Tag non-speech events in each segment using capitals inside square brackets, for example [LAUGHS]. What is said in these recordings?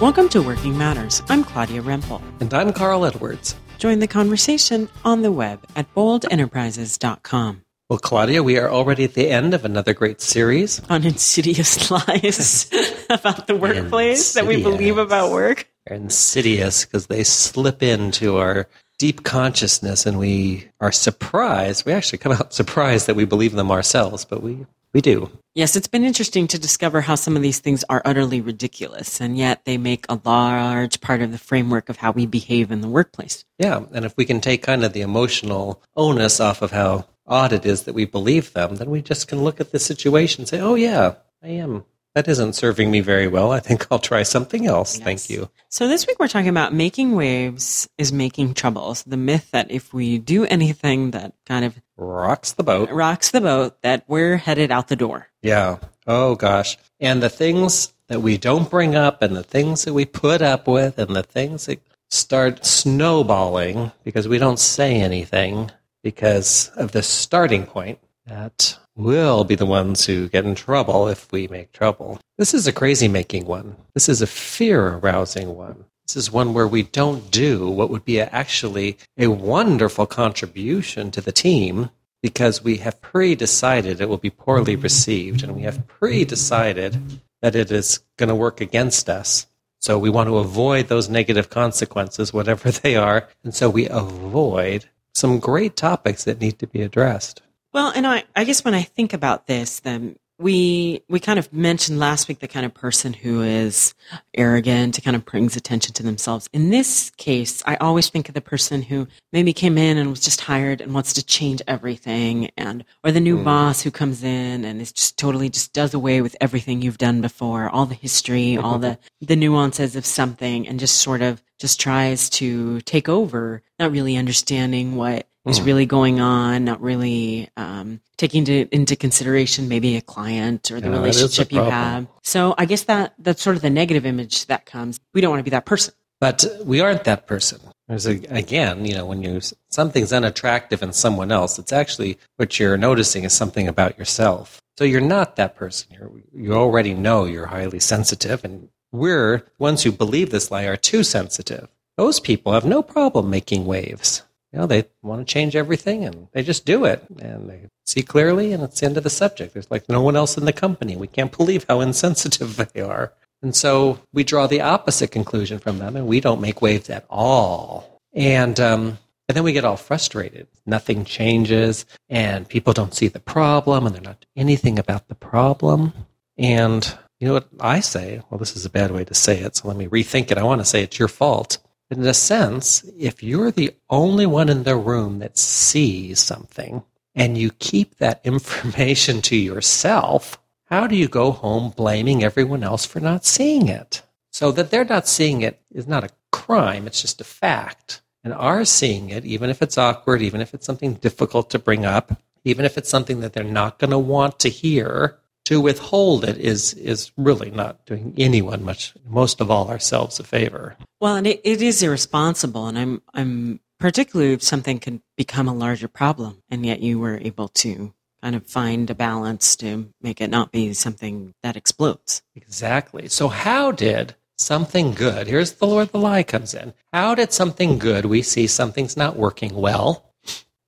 Welcome to Working Matters. I'm Claudia Rempel. And I'm Carl Edwards. Join the conversation on the web at boldenterprises.com. Well, Claudia, we are already at the end of another great series on insidious [LAUGHS] lies [LAUGHS] about the workplace that we believe about work. They're insidious because they slip into our deep consciousness and we are surprised. We actually come out [LAUGHS] surprised that we believe them ourselves, but we we do. Yes, it's been interesting to discover how some of these things are utterly ridiculous, and yet they make a large part of the framework of how we behave in the workplace. Yeah, and if we can take kind of the emotional onus off of how odd it is that we believe them, then we just can look at the situation and say, oh, yeah, I am that isn't serving me very well. I think I'll try something else. Yes. Thank you. So this week we're talking about making waves is making troubles. The myth that if we do anything that kind of rocks the boat, rocks the boat, that we're headed out the door. Yeah. Oh gosh. And the things that we don't bring up and the things that we put up with and the things that start snowballing because we don't say anything because of the starting point that we'll be the ones who get in trouble if we make trouble. This is a crazy making one. This is a fear arousing one. This is one where we don't do what would be actually a wonderful contribution to the team because we have pre decided it will be poorly received and we have pre decided that it is going to work against us. So we want to avoid those negative consequences, whatever [LAUGHS] they are. And so we avoid some great topics that need to be addressed. Well, and I, I guess when I think about this, then we we kind of mentioned last week the kind of person who is arrogant, who kind of brings attention to themselves. In this case, I always think of the person who maybe came in and was just hired and wants to change everything, and or the new mm. boss who comes in and is just totally just does away with everything you've done before, all the history, all [LAUGHS] the the nuances of something, and just sort of just tries to take over, not really understanding what is mm. really going on, not really um, taking to, into consideration maybe a client or the yeah, relationship you have. So I guess that that's sort of the negative image that comes. We don't want to be that person. But we aren't that person. There's a, again, you know, when you something's unattractive in someone else, it's actually what you're noticing is something about yourself. So you're not that person. You're, you already know you're highly sensitive, and we're ones who believe this lie are too sensitive. Those people have no problem making waves you know, they want to change everything and they just do it and they see clearly and it's the end of the subject. There's like no one else in the company. We can't believe how insensitive [LAUGHS] they are. And so we draw the opposite conclusion from them and we don't make waves at all. And, um, and then we get all frustrated. Nothing changes and people don't see the problem and they're not doing anything about the problem. And you know what I say? Well, this is a bad way to say it. So let me rethink it. I want to say it's your fault in a sense, if you're the only one in the room that sees something and you keep that [LAUGHS] information to yourself, how do you go home blaming everyone else for not seeing it? So that they're not seeing it is not a crime, it's just a fact. And are seeing it, even if it's awkward, even if it's something difficult to bring up, even if it's something that they're not going to want to hear, to withhold it is is really not doing anyone much most of all ourselves a favor. Well and it, it is irresponsible and i'm i'm particularly if something can become a larger problem and yet you were able to kind of find a balance to make it not be something that explodes. Exactly. So how did something good here's the lord the lie comes in how did something good we see something's not working well?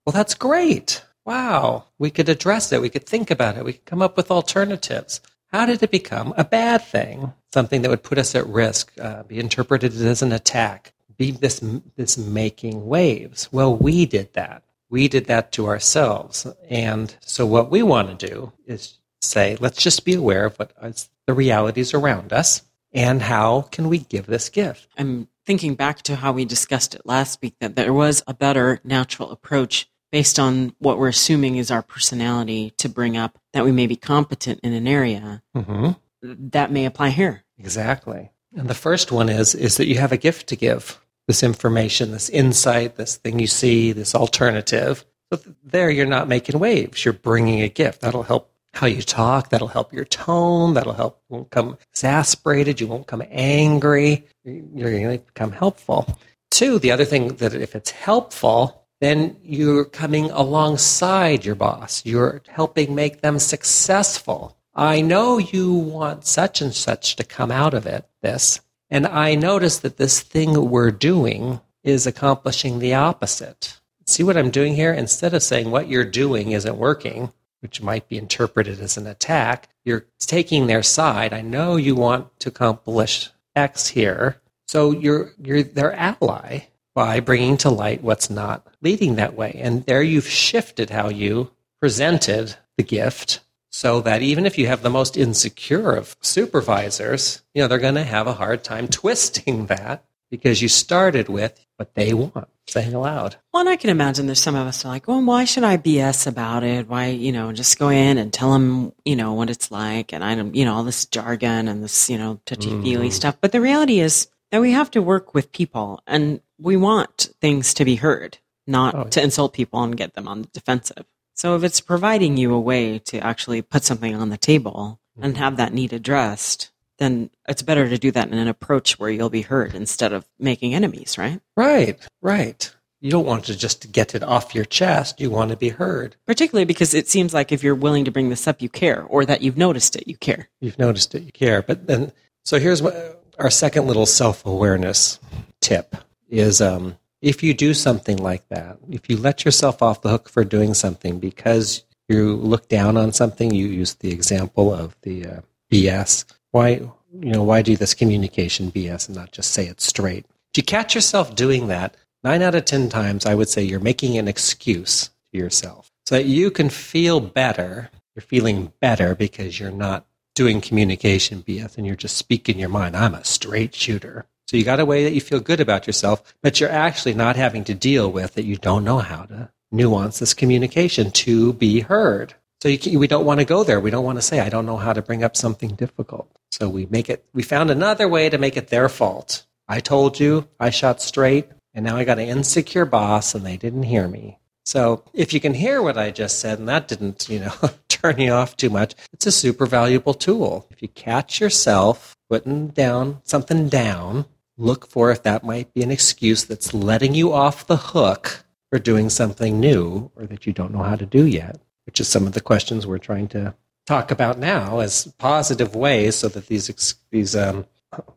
Well that's great wow, we could address it. We could think about it. We could come up with alternatives. How did it become a bad thing? Something that would put us at risk, uh, be interpreted as an attack, be this, this making waves. Well, we did that. We did that to ourselves. And so what we want to do is say, let's just be aware of what is the realities around us and how can we give this gift? I'm thinking back to how we discussed it last week that there was a better natural approach based on what we're assuming is our personality to bring up that we may be competent in an area, mm-hmm. that may apply here. Exactly. And the first one is is that you have a gift to give. This information, this insight, this thing you see, this alternative. So there you're not making waves. You're bringing a gift. That'll help how you talk. That'll help your tone. That'll help. You won't come exasperated. You won't come angry. You're going to become helpful. Two, the other thing that if it's helpful, then you're coming alongside your boss. You're helping make them successful. I know you want such and such to come out of it, this, And I notice that this thing we're doing is accomplishing the opposite. See what I'm doing here? Instead of saying what you're doing isn't working, which might be interpreted as an attack, you're taking their side. I know you want to accomplish X here. So you're, you're their ally by bringing to light what's not leading that way. And there you've shifted how you presented the gift so that even if you have the most insecure of supervisors, you know, they're going to have a hard time [LAUGHS] twisting that because you started with what they want, saying aloud. Well, and I can imagine there's some of us are like, well, why should I BS about it? Why, you know, just go in and tell them, you know, what it's like and I don't, you know, all this jargon and this, you know, touchy feely mm. stuff. But the reality is that we have to work with people and we want things to be heard, not oh, to insult people and get them on the defensive. So if it's providing you a way to actually put something on the table and mm-hmm. have that need addressed, then it's better to do that in an approach where you'll be heard instead of making enemies, right? Right, right. You don't want to just get it off your chest. You want to be heard. Particularly because it seems like if you're willing to bring this up, you care, or that you've noticed it, you care. You've noticed it, you care. But then, so here's what, our second little self awareness tip is um, if you do something like that, if you let yourself off the hook for doing something because you look down on something, you use the example of the uh, BS. Why, you know, why do this communication BS and not just say it straight? If you catch yourself doing that, nine out of 10 times, I would say you're making an excuse to yourself so that you can feel better. You're feeling better because you're not doing communication BS and you're just speaking your mind. I'm a straight shooter. So you got a way that you feel good about yourself, but you're actually not having to deal with that you don't know how to nuance this communication to be heard. So can, we don't want to go there. We don't want to say, I don't know how to bring up something difficult. So we make it, we found another way to make it their fault. I told you, I shot straight, and now I got an insecure boss and they didn't hear me. So if you can hear what I just said and that didn't, you know, [LAUGHS] turn you off too much, it's a super valuable tool. If you catch yourself putting down something down look for if that might be an excuse that's letting you off the hook for doing something new or that you don't know how to do yet, which is some of the questions we're trying to talk about now as positive ways so that these, these um,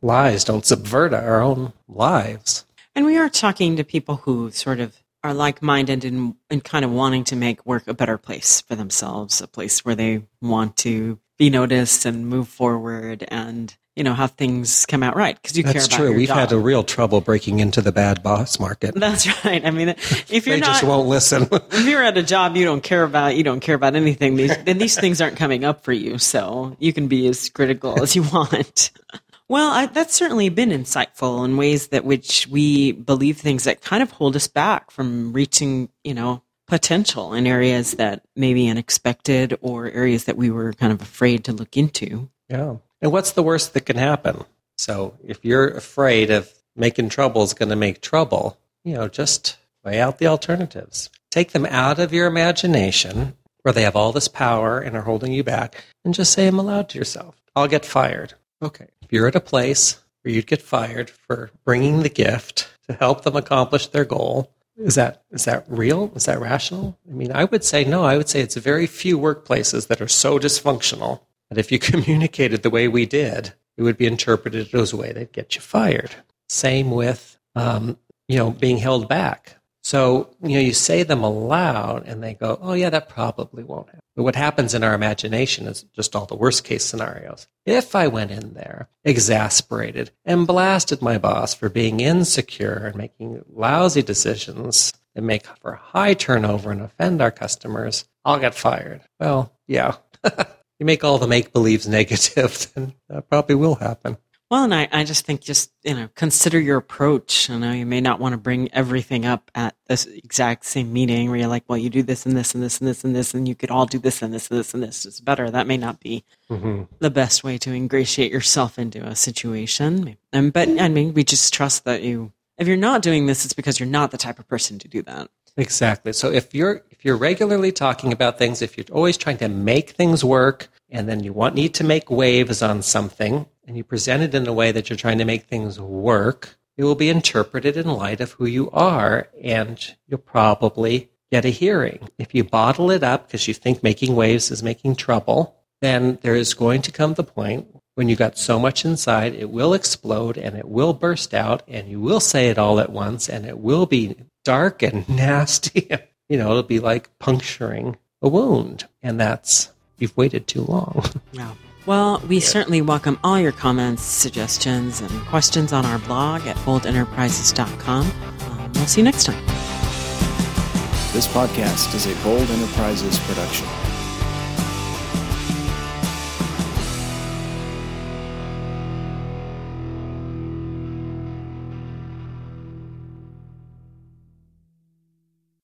lies don't subvert our own lives. And we are talking to people who sort of are like minded and, and kind of wanting to make work a better place for themselves, a place where they want to be noticed and move forward and you know, how things come out right because you That's care about it. That's true. We've job. had a real trouble breaking into the bad boss market. That's right. I mean, if you're they not, just won't listen. [LAUGHS] if you're at a job you don't care about, you don't care about anything. These, then these things aren't coming up for you. So you can be as critical as you want. [LAUGHS] Well, I, that's certainly been insightful in ways that which we believe things that kind of hold us back from reaching, you know, potential in areas that may be unexpected or areas that we were kind of afraid to look into. Yeah. And what's the worst that can happen? So if you're afraid of making trouble is going to make trouble, you know, just weigh out the alternatives. Take them out of your imagination where they have all this power and are holding you back and just say them aloud to yourself. I'll get fired. Okay. If you're at a place where you'd get fired for bringing the gift to help them accomplish their goal, is that is that real? Is that rational? I mean, I would say no. I would say it's very few workplaces that are so dysfunctional that if you [LAUGHS] communicated the way we did, it would be interpreted as a way that get you fired. Same with, um, you know, being held back. So, you know, you say them aloud and they go, oh, yeah, that probably won't happen. But what happens in our imagination is just all the worst case scenarios. If I went in there, exasperated, and blasted my boss for being insecure and making lousy decisions that make for high turnover and offend our customers, I'll get fired. Well, yeah. [LAUGHS] you make all the make believes [LAUGHS] negative, then that probably will happen. Well, and I, I just think just, you know, consider your approach. You know, you may not want to bring everything up at this exact same meeting where you're like, well, you do this and this and this and this and this, and you could all do this and this and this and this. It's better. That may not be mm-hmm. the best way to ingratiate yourself into a situation. And, but I mean, we just trust that you, if you're not doing this, it's because you're not the type of person to do that. Exactly. So if you're if you're regularly talking about things, if you're always trying to make things work, and then you want need to make waves on something, and you present it in a way that you're trying to make things work, it will be interpreted in light of who you are, and you'll probably get a hearing. If you bottle it up because you think making waves is making trouble, then there is going to come the point when you got so much inside, it will explode and it will burst out and you will say it all at once and it will be dark and [LAUGHS] nasty. you know, it'll be like puncturing a wound. And that's, you've waited too long. Yeah. Well, we certainly welcome all your comments, suggestions, and questions on our blog at boldenterprises.com. Um, we'll see you next time. This podcast is a Bold Enterprises production.